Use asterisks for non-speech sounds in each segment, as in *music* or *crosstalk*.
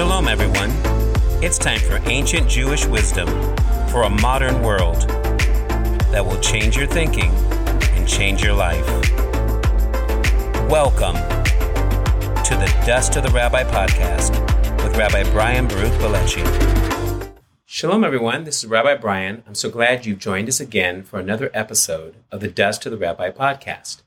Shalom, everyone. It's time for ancient Jewish wisdom for a modern world that will change your thinking and change your life. Welcome to the Dust of the Rabbi podcast with Rabbi Brian Baruch Bileci. Shalom, everyone. This is Rabbi Brian. I'm so glad you've joined us again for another episode of the Dust of the Rabbi podcast.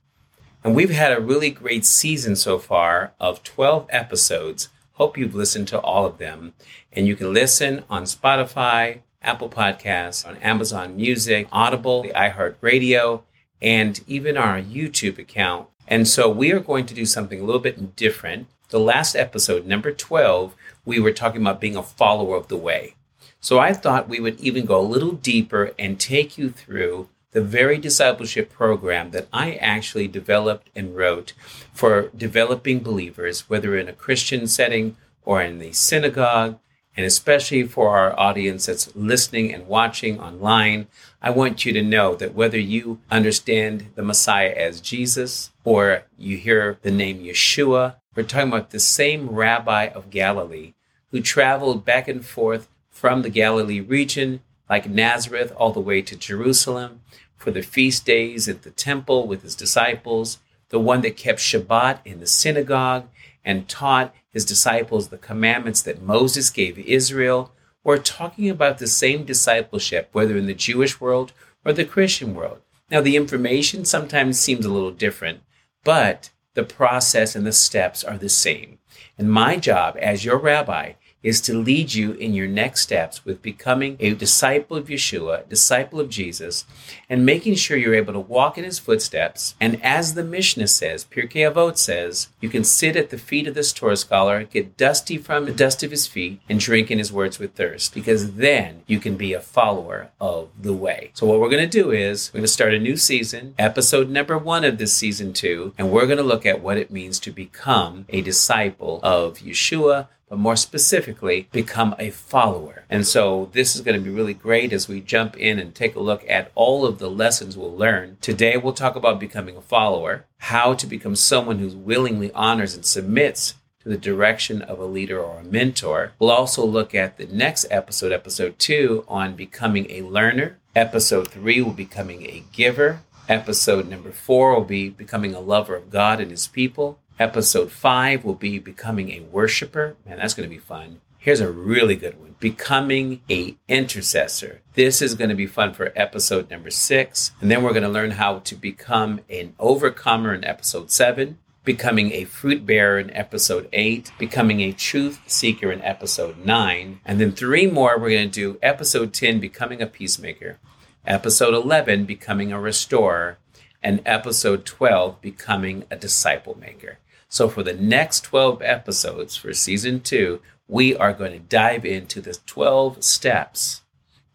And we've had a really great season so far of 12 episodes. Hope you've listened to all of them. And you can listen on Spotify, Apple Podcasts, on Amazon Music, Audible, the iHeartRadio, and even our YouTube account. And so we are going to do something a little bit different. The last episode, number 12, we were talking about being a follower of the way. So I thought we would even go a little deeper and take you through the very discipleship program that I actually developed and wrote for developing believers, whether in a Christian setting or in the synagogue, and especially for our audience that's listening and watching online. I want you to know that whether you understand the Messiah as Jesus or you hear the name Yeshua, we're talking about the same rabbi of Galilee who traveled back and forth from the Galilee region, like Nazareth, all the way to Jerusalem for the feast days at the temple with his disciples, the one that kept Shabbat in the synagogue and taught his disciples the commandments that Moses gave Israel. We're talking about the same discipleship, whether in the Jewish world or the Christian world. Now, the information sometimes seems a little different, but the process and the steps are the same. And my job as your rabbi is to lead you in your next steps with becoming a disciple of Yeshua, disciple of Jesus, and making sure you're able to walk in his footsteps. And as the Mishnah says, Pirkei Avot says, you can sit at the feet of this Torah scholar, get dusty from the dust of his feet, and drink in his words with thirst, because then you can be a follower of the way. So what we're going to do is we're going to start a new season, episode number one of this season two, and we're going to look at what it means to become a disciple of Yeshua, but more specifically, become a follower. And so this is going to be really great as we jump in and take a look at all of the lessons we'll learn. Today, we'll talk about becoming a follower, how to become someone who willingly honors and submits to the direction of a leader or a mentor. We'll also look at the next episode, episode two, on becoming a learner. Episode three will be becoming a giver. Episode number four will be becoming a lover of God and his people. Episode five will be becoming a worshiper. Man, that's going to be fun. Here's a really good one. Becoming a intercessor. This is going to be fun for episode number six. And then we're going to learn how to become an overcomer in episode seven, becoming a fruit bearer in episode eight, becoming a truth seeker in episode nine. And then three more, we're going to do episode 10, becoming a peacemaker, episode 11, becoming a restorer, and episode 12, becoming a disciple maker. So, for the next 12 episodes for season two, we are going to dive into the 12 steps.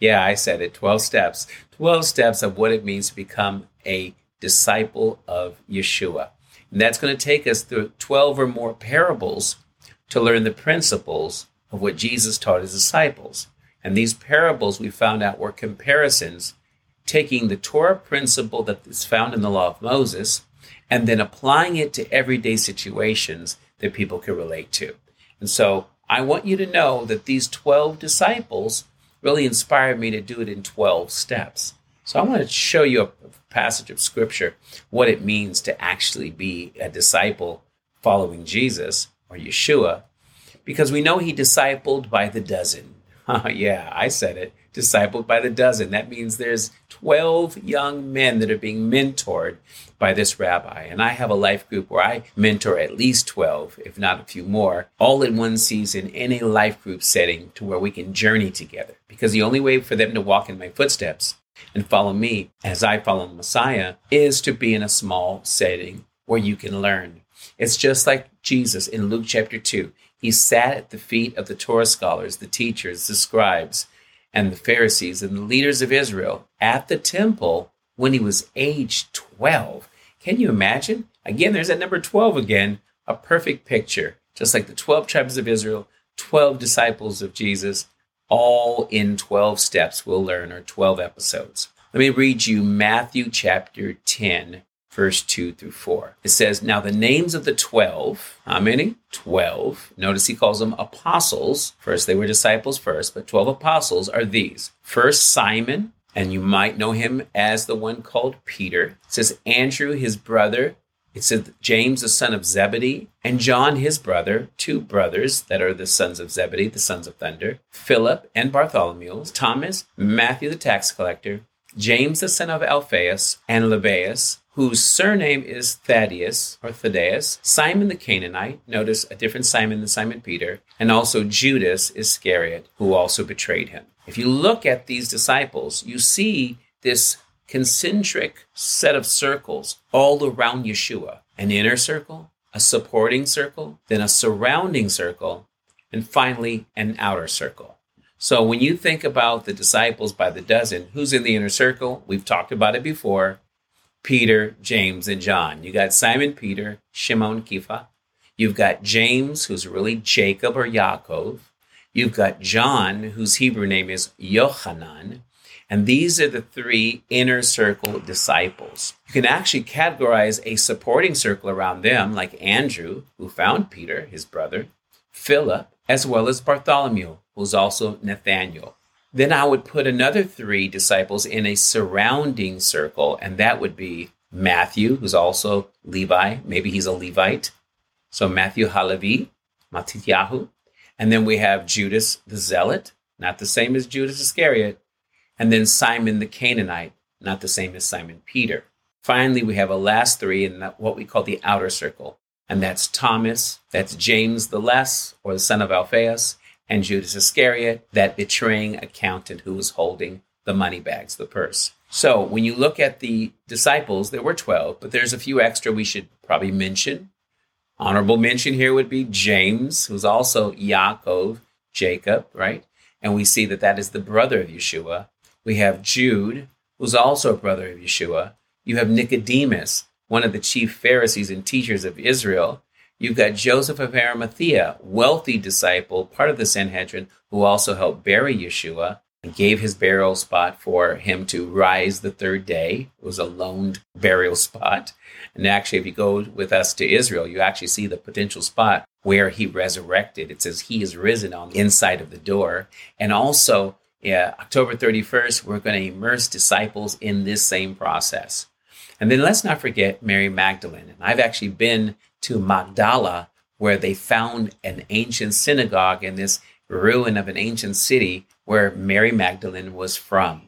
Yeah, I said it 12 steps. 12 steps of what it means to become a disciple of Yeshua. And that's going to take us through 12 or more parables to learn the principles of what Jesus taught his disciples. And these parables we found out were comparisons, taking the Torah principle that is found in the law of Moses and then applying it to everyday situations that people can relate to. And so I want you to know that these 12 disciples really inspired me to do it in 12 steps. So I want to show you a passage of scripture, what it means to actually be a disciple following Jesus or Yeshua, because we know he discipled by the dozen. *laughs* yeah, I said it discipled by the dozen. That means there's 12 young men that are being mentored by this rabbi. And I have a life group where I mentor at least 12, if not a few more, all in one season in a life group setting to where we can journey together. Because the only way for them to walk in my footsteps and follow me as I follow the Messiah is to be in a small setting where you can learn. It's just like Jesus in Luke chapter 2. He sat at the feet of the Torah scholars, the teachers, the scribes, and the Pharisees and the leaders of Israel at the temple when he was age 12. Can you imagine? Again, there's that number 12 again, a perfect picture, just like the 12 tribes of Israel, 12 disciples of Jesus, all in 12 steps we'll learn, or 12 episodes. Let me read you Matthew chapter 10, verse 2 through 4. It says, Now the names of the 12, how many? 12. Notice he calls them apostles. First, they were disciples first, but 12 apostles are these. First, Simon, and you might know him as the one called Peter. It says, Andrew, his brother. It says, James, the son of Zebedee, and John, his brother, two brothers that are the sons of Zebedee, the sons of thunder, Philip and Bartholomew, Thomas, Matthew, the tax collector, James, the son of Alphaeus, and Lebbaeus, whose surname is Thaddeus or Thaddeus, Simon the Canaanite, notice a different Simon than Simon Peter, and also Judas Iscariot, who also betrayed him. If you look at these disciples, you see this concentric set of circles all around Yeshua an inner circle, a supporting circle, then a surrounding circle, and finally an outer circle. So when you think about the disciples by the dozen, who's in the inner circle? We've talked about it before. Peter, James, and John. You got Simon Peter, Shimon Kepha. You've got James, who's really Jacob or Yaakov. You've got John, whose Hebrew name is Yochanan. And these are the three inner circle disciples. You can actually categorize a supporting circle around them, like Andrew, who found Peter, his brother, Philip, as well as Bartholomew, who's also Nathaniel. Then I would put another three disciples in a surrounding circle, and that would be Matthew, who's also Levi. Maybe he's a Levite. So Matthew Halevi, Matityahu. And then we have Judas the Zealot, not the same as Judas Iscariot. And then Simon the Canaanite, not the same as Simon Peter. Finally, we have a last three in what we call the outer circle. And that's Thomas, that's James the Less, or the son of Alphaeus, and Judas Iscariot, that betraying accountant who was holding the money bags, the purse. So when you look at the disciples, there were 12, but there's a few extra we should probably mention. Honorable mention here would be James, who's also Yaakov, Jacob, right? And we see that that is the brother of Yeshua. We have Jude, who's also a brother of Yeshua. You have Nicodemus, one of the chief Pharisees and teachers of Israel. You've got Joseph of Arimathea, wealthy disciple, part of the Sanhedrin, who also helped bury Yeshua and gave his burial spot for him to rise the third day. It was a loaned burial spot. And actually, if you go with us to Israel, you actually see the potential spot where he resurrected. It says he is risen on the inside of the door. And also, yeah, October 31st, we're going to immerse disciples in this same process. And then let's not forget Mary Magdalene. And I've actually been to Magdala, where they found an ancient synagogue in this ruin of an ancient city where Mary Magdalene was from.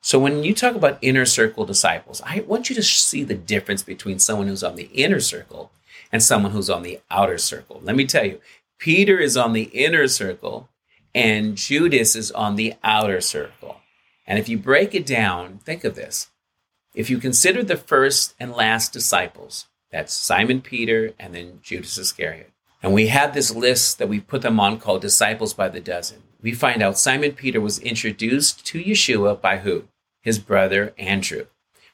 So when you talk about inner circle disciples, I want you to see the difference between someone who's on the inner circle and someone who's on the outer circle. Let me tell you, Peter is on the inner circle and Judas is on the outer circle. And if you break it down, think of this. If you consider the first and last disciples, that's Simon Peter and then Judas Iscariot. And we have this list that we put them on called Disciples by the Dozen. We find out Simon Peter was introduced to Yeshua by who? His brother Andrew,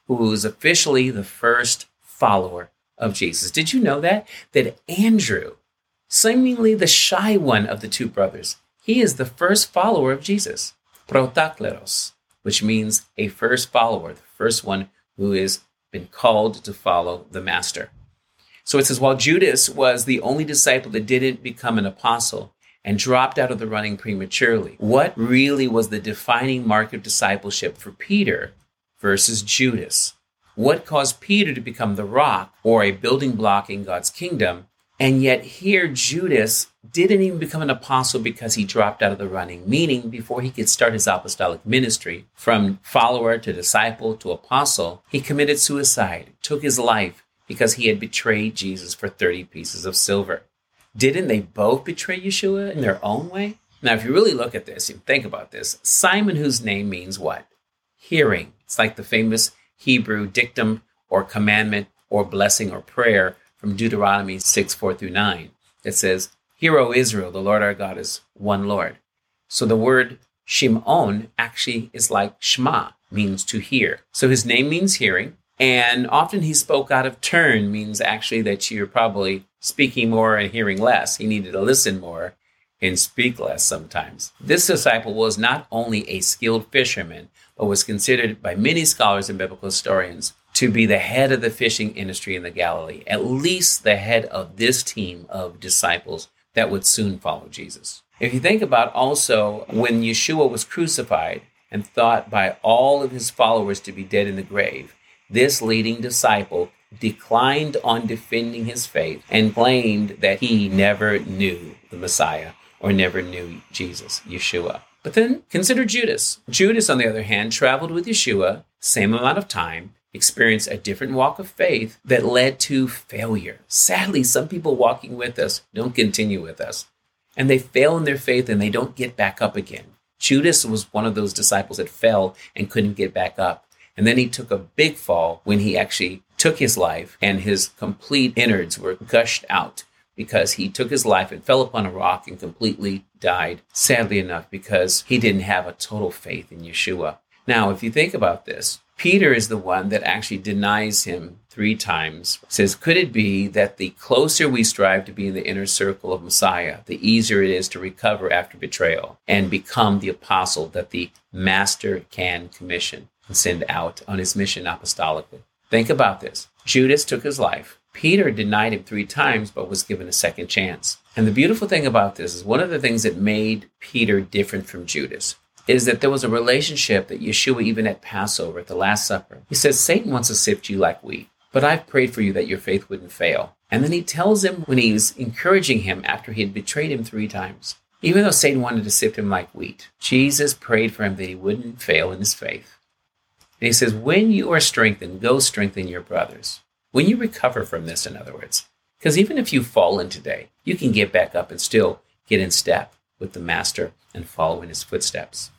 who was officially the first follower of Jesus. Did you know that? That Andrew, seemingly the shy one of the two brothers, he is the first follower of Jesus. Protokletos, which means a first follower, the first one who has been called to follow the master. So it says, while Judas was the only disciple that didn't become an apostle and dropped out of the running prematurely, what really was the defining mark of discipleship for Peter versus Judas? What caused Peter to become the rock or a building block in God's kingdom and yet, here Judas didn't even become an apostle because he dropped out of the running, meaning before he could start his apostolic ministry, from follower to disciple to apostle, he committed suicide, took his life because he had betrayed Jesus for 30 pieces of silver. Didn't they both betray Yeshua in their own way? Now, if you really look at this and think about this, Simon, whose name means what? Hearing. It's like the famous Hebrew dictum or commandment or blessing or prayer from Deuteronomy 6 4 through 9. It says, Hear, O Israel, the Lord our God is one Lord. So the word Shimon actually is like Shema, means to hear. So his name means hearing. And often he spoke out of turn, means actually that you're probably speaking more and hearing less. He needed to listen more and speak less sometimes. This disciple was not only a skilled fisherman, but was considered by many scholars and biblical historians to be the head of the fishing industry in the Galilee, at least the head of this team of disciples that would soon follow Jesus. If you think about also when Yeshua was crucified and thought by all of his followers to be dead in the grave, this leading disciple declined on defending his faith and claimed that he never knew the Messiah or never knew Jesus, Yeshua. But then consider Judas. Judas, on the other hand, traveled with Yeshua, same amount of time, experienced a different walk of faith that led to failure. Sadly, some people walking with us don't continue with us, and they fail in their faith and they don't get back up again. Judas was one of those disciples that fell and couldn't get back up. And then he took a big fall when he actually took his life and his complete innards were gushed out because he took his life and fell upon a rock and completely died, sadly enough, because he didn't have a total faith in Yeshua. Now, if you think about this, Peter is the one that actually denies him three times. Says, could it be that the closer we strive to be in the inner circle of Messiah, the easier it is to recover after betrayal and become the apostle that the master can commission and send out on his mission apostolically? Think about this. Judas took his life. Peter denied him three times, but was given a second chance. And the beautiful thing about this is one of the things that made Peter different from Judas is that there was a relationship that Yeshua, even at Passover, at the Last Supper, he says, Satan wants to sift you like wheat, but I've prayed for you that your faith wouldn't fail. And then he tells him when he was encouraging him after he had betrayed him three times, even though Satan wanted to sift him like wheat, Jesus prayed for him that he wouldn't fail in his faith. And he says, When you are strengthened, go strengthen your brothers. When you recover from this, in other words, because even if you've fallen today, you can get back up and still get in step with the Master and follow in his footsteps.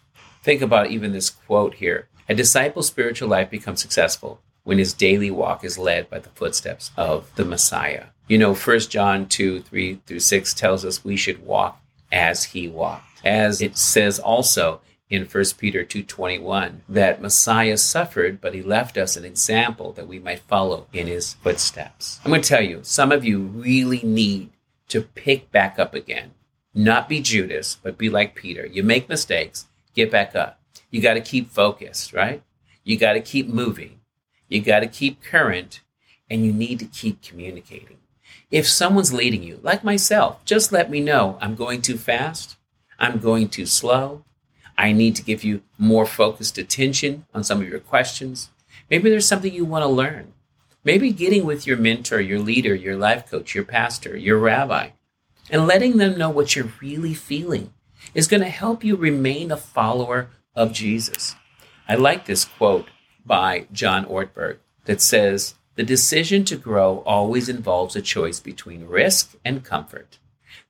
Think about even this quote here A disciple's spiritual life becomes successful when his daily walk is led by the footsteps of the Messiah. You know, 1 John 2 3 through 6 tells us we should walk as he walked. As it says also in 1 Peter 2:21 that Messiah suffered but he left us an example that we might follow in his footsteps. I'm going to tell you, some of you really need to pick back up again. Not be Judas, but be like Peter. You make mistakes, get back up. You got to keep focused, right? You got to keep moving. You got to keep current and you need to keep communicating. If someone's leading you, like myself, just let me know I'm going too fast, I'm going too slow, I need to give you more focused attention on some of your questions. Maybe there's something you want to learn. Maybe getting with your mentor, your leader, your life coach, your pastor, your rabbi, and letting them know what you're really feeling is going to help you remain a follower of Jesus. I like this quote by John Ortberg that says, The decision to grow always involves a choice between risk and comfort.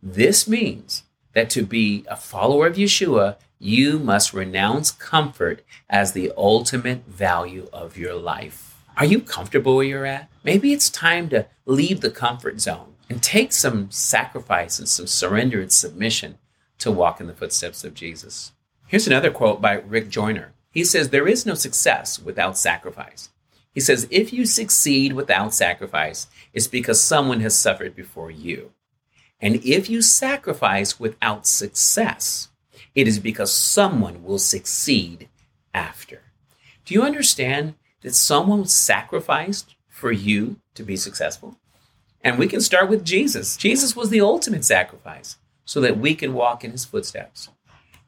This means that to be a follower of Yeshua you must renounce comfort as the ultimate value of your life. Are you comfortable where you're at? Maybe it's time to leave the comfort zone and take some sacrifice and some surrender and submission to walk in the footsteps of Jesus. Here's another quote by Rick Joyner. He says, There is no success without sacrifice. He says, If you succeed without sacrifice, it's because someone has suffered before you. And if you sacrifice without success, it is because someone will succeed after. Do you understand that someone sacrificed for you to be successful? And we can start with Jesus. Jesus was the ultimate sacrifice so that we can walk in his footsteps.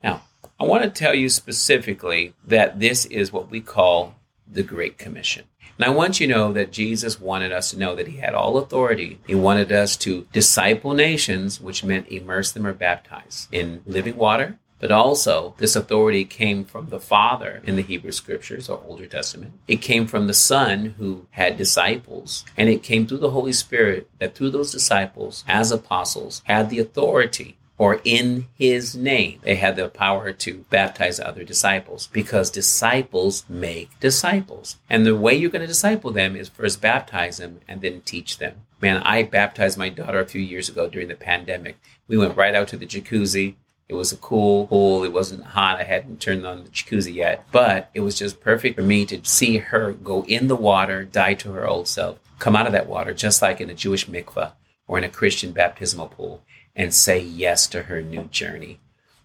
Now, I want to tell you specifically that this is what we call the Great Commission. And I want you to know that Jesus wanted us to know that he had all authority. He wanted us to disciple nations, which meant immerse them or baptize in living water but also, this authority came from the Father in the Hebrew Scriptures or Older Testament. It came from the Son who had disciples. And it came through the Holy Spirit that through those disciples, as apostles, had the authority or in his name, they had the power to baptize other disciples because disciples make disciples. And the way you're going to disciple them is first baptize them and then teach them. Man, I baptized my daughter a few years ago during the pandemic. We went right out to the jacuzzi. It was a cool pool. It wasn't hot. I hadn't turned on the jacuzzi yet, but it was just perfect for me to see her go in the water, die to her old self, come out of that water, just like in a Jewish mikveh or in a Christian baptismal pool, and say yes to her new journey.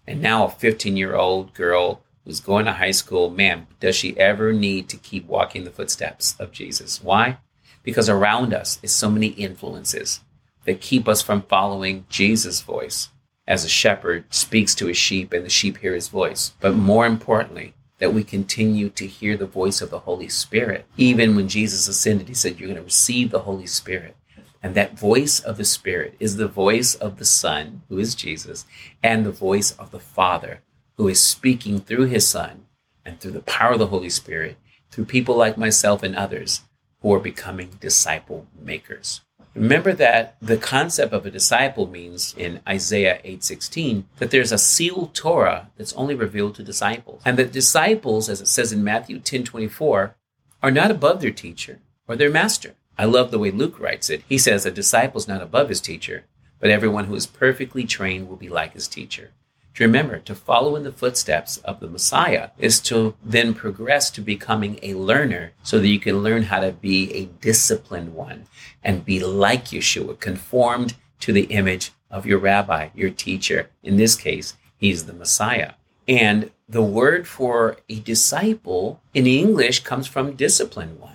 And now a 15 year old girl who's going to high school, man, does she ever need to keep walking the footsteps of Jesus? Why? Because around us is so many influences that keep us from following Jesus' voice as a shepherd speaks to his sheep and the sheep hear his voice. But more importantly, that we continue to hear the voice of the Holy Spirit. Even when Jesus ascended, he said, You're going to receive the Holy Spirit. And that voice of the Spirit is the voice of the Son, who is Jesus, and the voice of the Father, who is speaking through his Son and through the power of the Holy Spirit, through people like myself and others who are becoming disciple makers. Remember that the concept of a disciple means in Isaiah 8:16 that there's a sealed Torah that's only revealed to disciples. And that disciples, as it says in Matthew 10:24, are not above their teacher or their master. I love the way Luke writes it. He says a disciple is not above his teacher, but everyone who is perfectly trained will be like his teacher. To remember, to follow in the footsteps of the Messiah is to then progress to becoming a learner so that you can learn how to be a disciplined one and be like Yeshua, conformed to the image of your rabbi, your teacher. In this case, he's the Messiah. And the word for a disciple in English comes from disciplined one.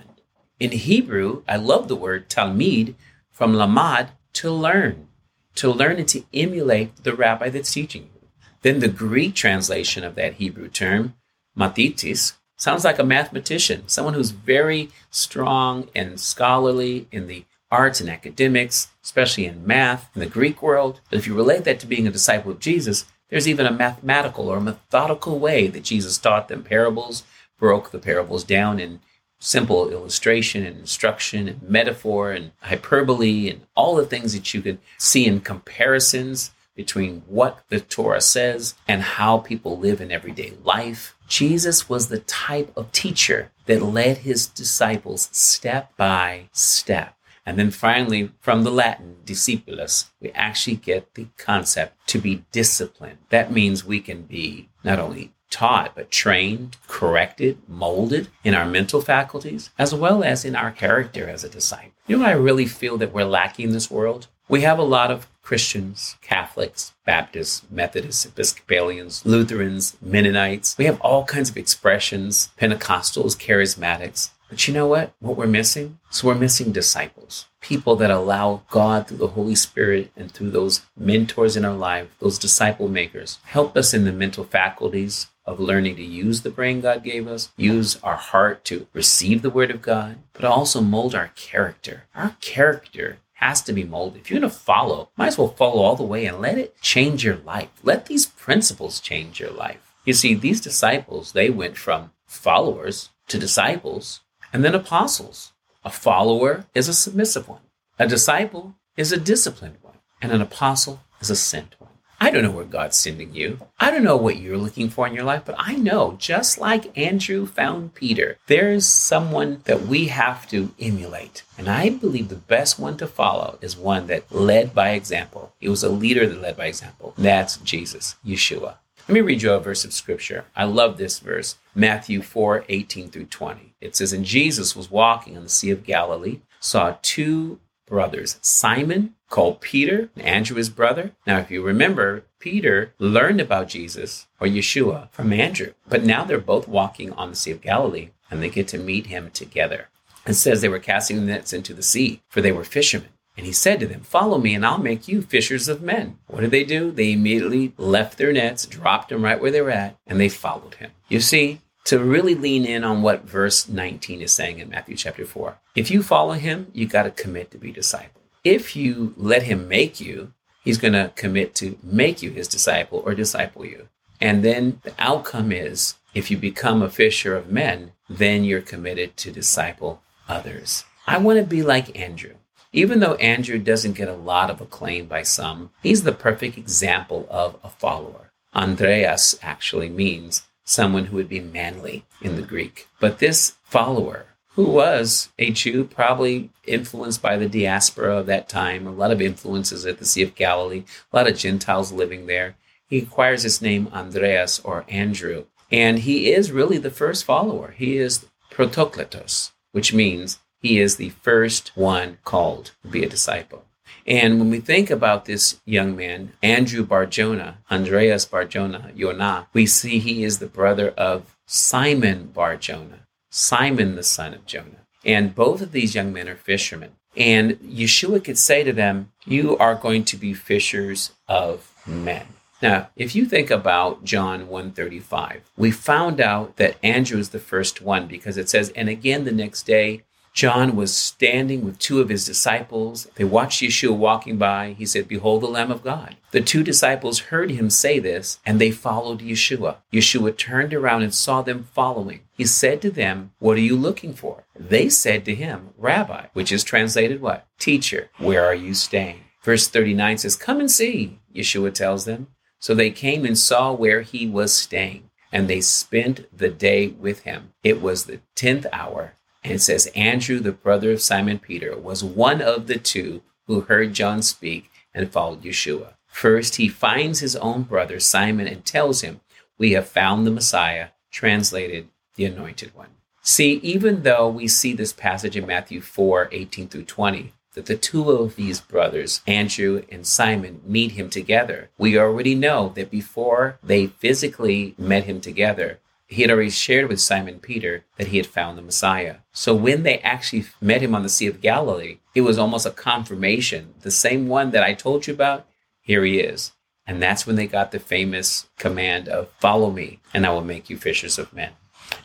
In Hebrew, I love the word talmid from lamad to learn, to learn and to emulate the rabbi that's teaching you. Then the Greek translation of that Hebrew term, mathetes, sounds like a mathematician, someone who's very strong and scholarly in the arts and academics, especially in math in the Greek world. But if you relate that to being a disciple of Jesus, there's even a mathematical or methodical way that Jesus taught them parables, broke the parables down in simple illustration and instruction and metaphor and hyperbole and all the things that you could see in comparisons between what the Torah says and how people live in everyday life. Jesus was the type of teacher that led his disciples step by step. And then finally, from the Latin, discipulus, we actually get the concept to be disciplined. That means we can be not only taught, but trained, corrected, molded in our mental faculties, as well as in our character as a disciple. You know, I really feel that we're lacking in this world. We have a lot of Christians, Catholics, Baptists, Methodists, Episcopalians, Lutherans, Mennonites. We have all kinds of expressions, Pentecostals, charismatics. But you know what? What we're missing? So we're missing disciples, people that allow God through the Holy Spirit and through those mentors in our life, those disciple makers, help us in the mental faculties of learning to use the brain God gave us, use our heart to receive the Word of God, but also mold our character. Our character has to be molded. If you're going to follow, might as well follow all the way and let it change your life. Let these principles change your life. You see, these disciples, they went from followers to disciples and then apostles. A follower is a submissive one. A disciple is a disciplined one. And an apostle is a sent. I don't know where God's sending you. I don't know what you're looking for in your life, but I know just like Andrew found Peter, there is someone that we have to emulate. And I believe the best one to follow is one that led by example. He was a leader that led by example. That's Jesus, Yeshua. Let me read you a verse of scripture. I love this verse, Matthew 4 18 through 20. It says, And Jesus was walking on the Sea of Galilee, saw two brothers, Simon, called Peter, and Andrew his brother. Now, if you remember, Peter learned about Jesus or Yeshua from Andrew, but now they're both walking on the Sea of Galilee and they get to meet him together. It says they were casting nets into the sea, for they were fishermen. And he said to them, Follow me, and I'll make you fishers of men. What did they do? They immediately left their nets, dropped them right where they were at, and they followed him. You see, to really lean in on what verse 19 is saying in Matthew chapter 4, if you follow him, you got to commit to be disciple. If you let him make you, he's going to commit to make you his disciple or disciple you. And then the outcome is if you become a fisher of men, then you're committed to disciple others. I want to be like Andrew. Even though Andrew doesn't get a lot of acclaim by some, he's the perfect example of a follower. Andreas actually means someone who would be manly in the Greek. But this follower, who was a Jew, probably influenced by the diaspora of that time, a lot of influences at the Sea of Galilee, a lot of Gentiles living there, he acquires his name Andreas or Andrew. And he is really the first follower. He is protokletos, which means he is the first one called to be a disciple. And when we think about this young man, Andrew Barjona, Andreas Barjona, Yonah, we see he is the brother of Simon Barjona, Simon the son of Jonah. And both of these young men are fishermen. And Yeshua could say to them, You are going to be fishers of men. Now, if you think about John 135, we found out that Andrew is the first one because it says, and again the next day, John was standing with two of his disciples. They watched Yeshua walking by. He said, Behold the Lamb of God. The two disciples heard him say this, and they followed Yeshua. Yeshua turned around and saw them following. He said to them, What are you looking for? They said to him, Rabbi, which is translated what? Teacher, where are you staying? Verse 39 says, Come and see, Yeshua tells them. So they came and saw where he was staying, and they spent the day with him. It was the tenth hour. And says, Andrew, the brother of Simon Peter, was one of the two who heard John speak and followed Yeshua. First, he finds his own brother Simon and tells him, We have found the Messiah, translated the Anointed One. See, even though we see this passage in Matthew 4 18 through 20, that the two of these brothers, Andrew and Simon, meet him together. We already know that before they physically met him together, he had already shared with Simon Peter that he had found the Messiah. So when they actually met him on the Sea of Galilee, it was almost a confirmation. The same one that I told you about, here he is. And that's when they got the famous command of follow me and I will make you fishers of men.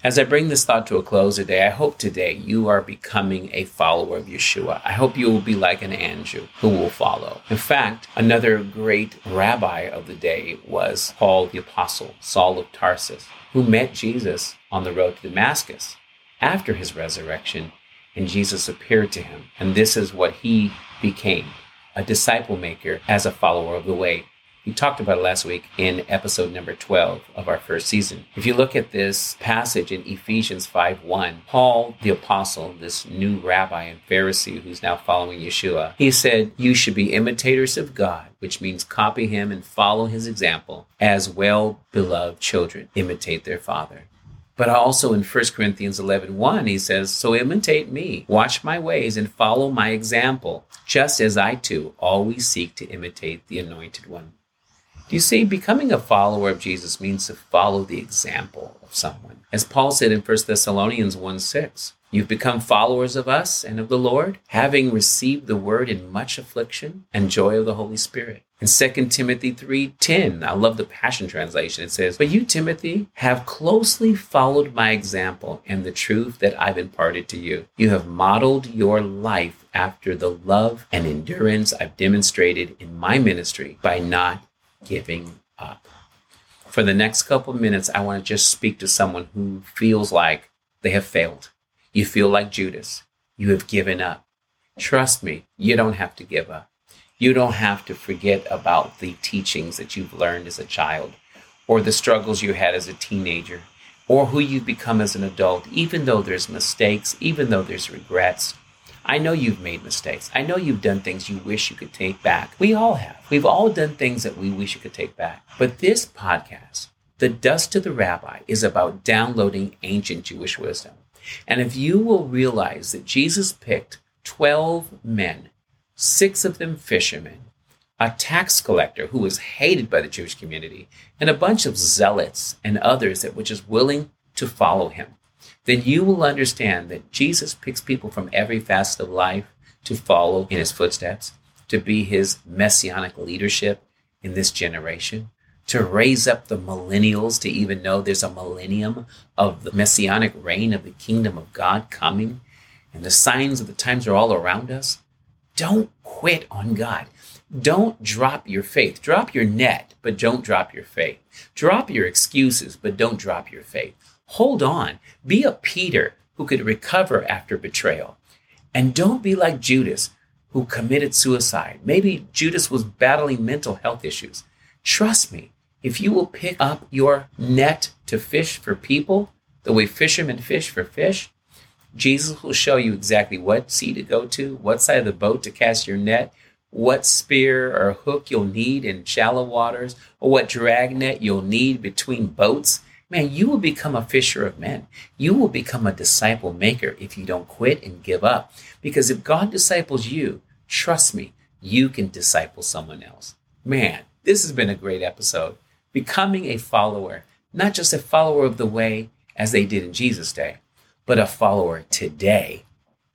As I bring this thought to a close today, I hope today you are becoming a follower of Yeshua. I hope you will be like an Andrew who will follow. In fact, another great rabbi of the day was Paul the Apostle, Saul of Tarsus, who met Jesus on the road to Damascus after his resurrection, and Jesus appeared to him. And this is what he became a disciple maker as a follower of the way. We talked about it last week in episode number 12 of our first season. If you look at this passage in Ephesians 5 1, Paul the apostle, this new rabbi and Pharisee who's now following Yeshua, he said, You should be imitators of God, which means copy him and follow his example, as well beloved children imitate their father. But also in 1 Corinthians 11 1, he says, So imitate me, watch my ways, and follow my example, just as I too always seek to imitate the anointed one. Do you see, becoming a follower of Jesus means to follow the example of someone. As Paul said in 1 Thessalonians 1 6, You've become followers of us and of the Lord, having received the word in much affliction and joy of the Holy Spirit. In 2 Timothy 3:10, I love the Passion Translation. It says, "But you, Timothy, have closely followed my example and the truth that I've imparted to you. You have modeled your life after the love and endurance I've demonstrated in my ministry by not giving up. For the next couple of minutes, I want to just speak to someone who feels like they have failed. You feel like Judas. You have given up. Trust me, you don't have to give up. You don't have to forget about the teachings that you've learned as a child or the struggles you had as a teenager or who you've become as an adult, even though there's mistakes, even though there's regrets. I know you've made mistakes. I know you've done things you wish you could take back. We all have. We've all done things that we wish you could take back. But this podcast, The Dust to the Rabbi, is about downloading ancient Jewish wisdom. And if you will realize that Jesus picked 12 men, six of them fishermen, a tax collector who was hated by the Jewish community, and a bunch of zealots and others that were just willing to follow him then you will understand that Jesus picks people from every facet of life to follow in his footsteps, to be his messianic leadership in this generation, to raise up the millennials to even know there's a millennium of the messianic reign of the kingdom of God coming, and the signs of the times are all around us. Don't quit on God. Don't drop your faith. Drop your net, but don't drop your faith. Drop your excuses, but don't drop your faith. Hold on. Be a Peter who could recover after betrayal. And don't be like Judas who committed suicide. Maybe Judas was battling mental health issues. Trust me, if you will pick up your net to fish for people the way fishermen fish for fish, Jesus will show you exactly what sea to go to, what side of the boat to cast your net, what spear or hook you'll need in shallow waters, or what drag net you'll need between boats man, you will become a fisher of men. You will become a disciple maker if you don't quit and give up. Because if God disciples you, trust me, you can disciple someone else. Man, this has been a great episode. Becoming a follower, not just a follower of the way as they did in Jesus' day, but a follower today.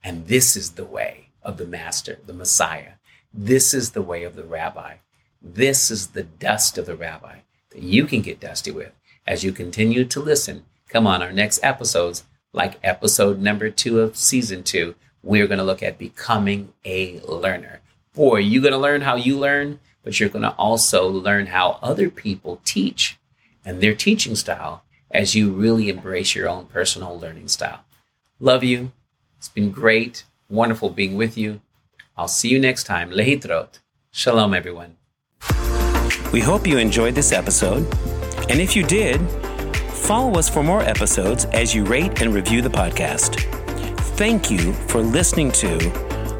And this is the way of the Master, the Messiah. This is the way of the Rabbi. This is the dust of the Rabbi that you can get dusty with as you continue to listen. Come on, our next episodes, like episode number two of season two, we're going to look at becoming a learner. Boy, you're going to learn how you learn, but you're going to also learn how other people teach and their teaching style as you really embrace your own personal learning style. Love you. It's been great, wonderful being with you. I'll see you next time. Lehitrot. Shalom, everyone. We hope you enjoyed this episode. And if you did, follow us for more episodes as you rate and review the podcast. Thank you for listening to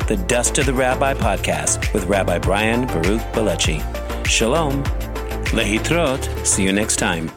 the Dust of the Rabbi podcast with Rabbi Brian Baruch Bileci. Shalom. Lehitrot. See you next time.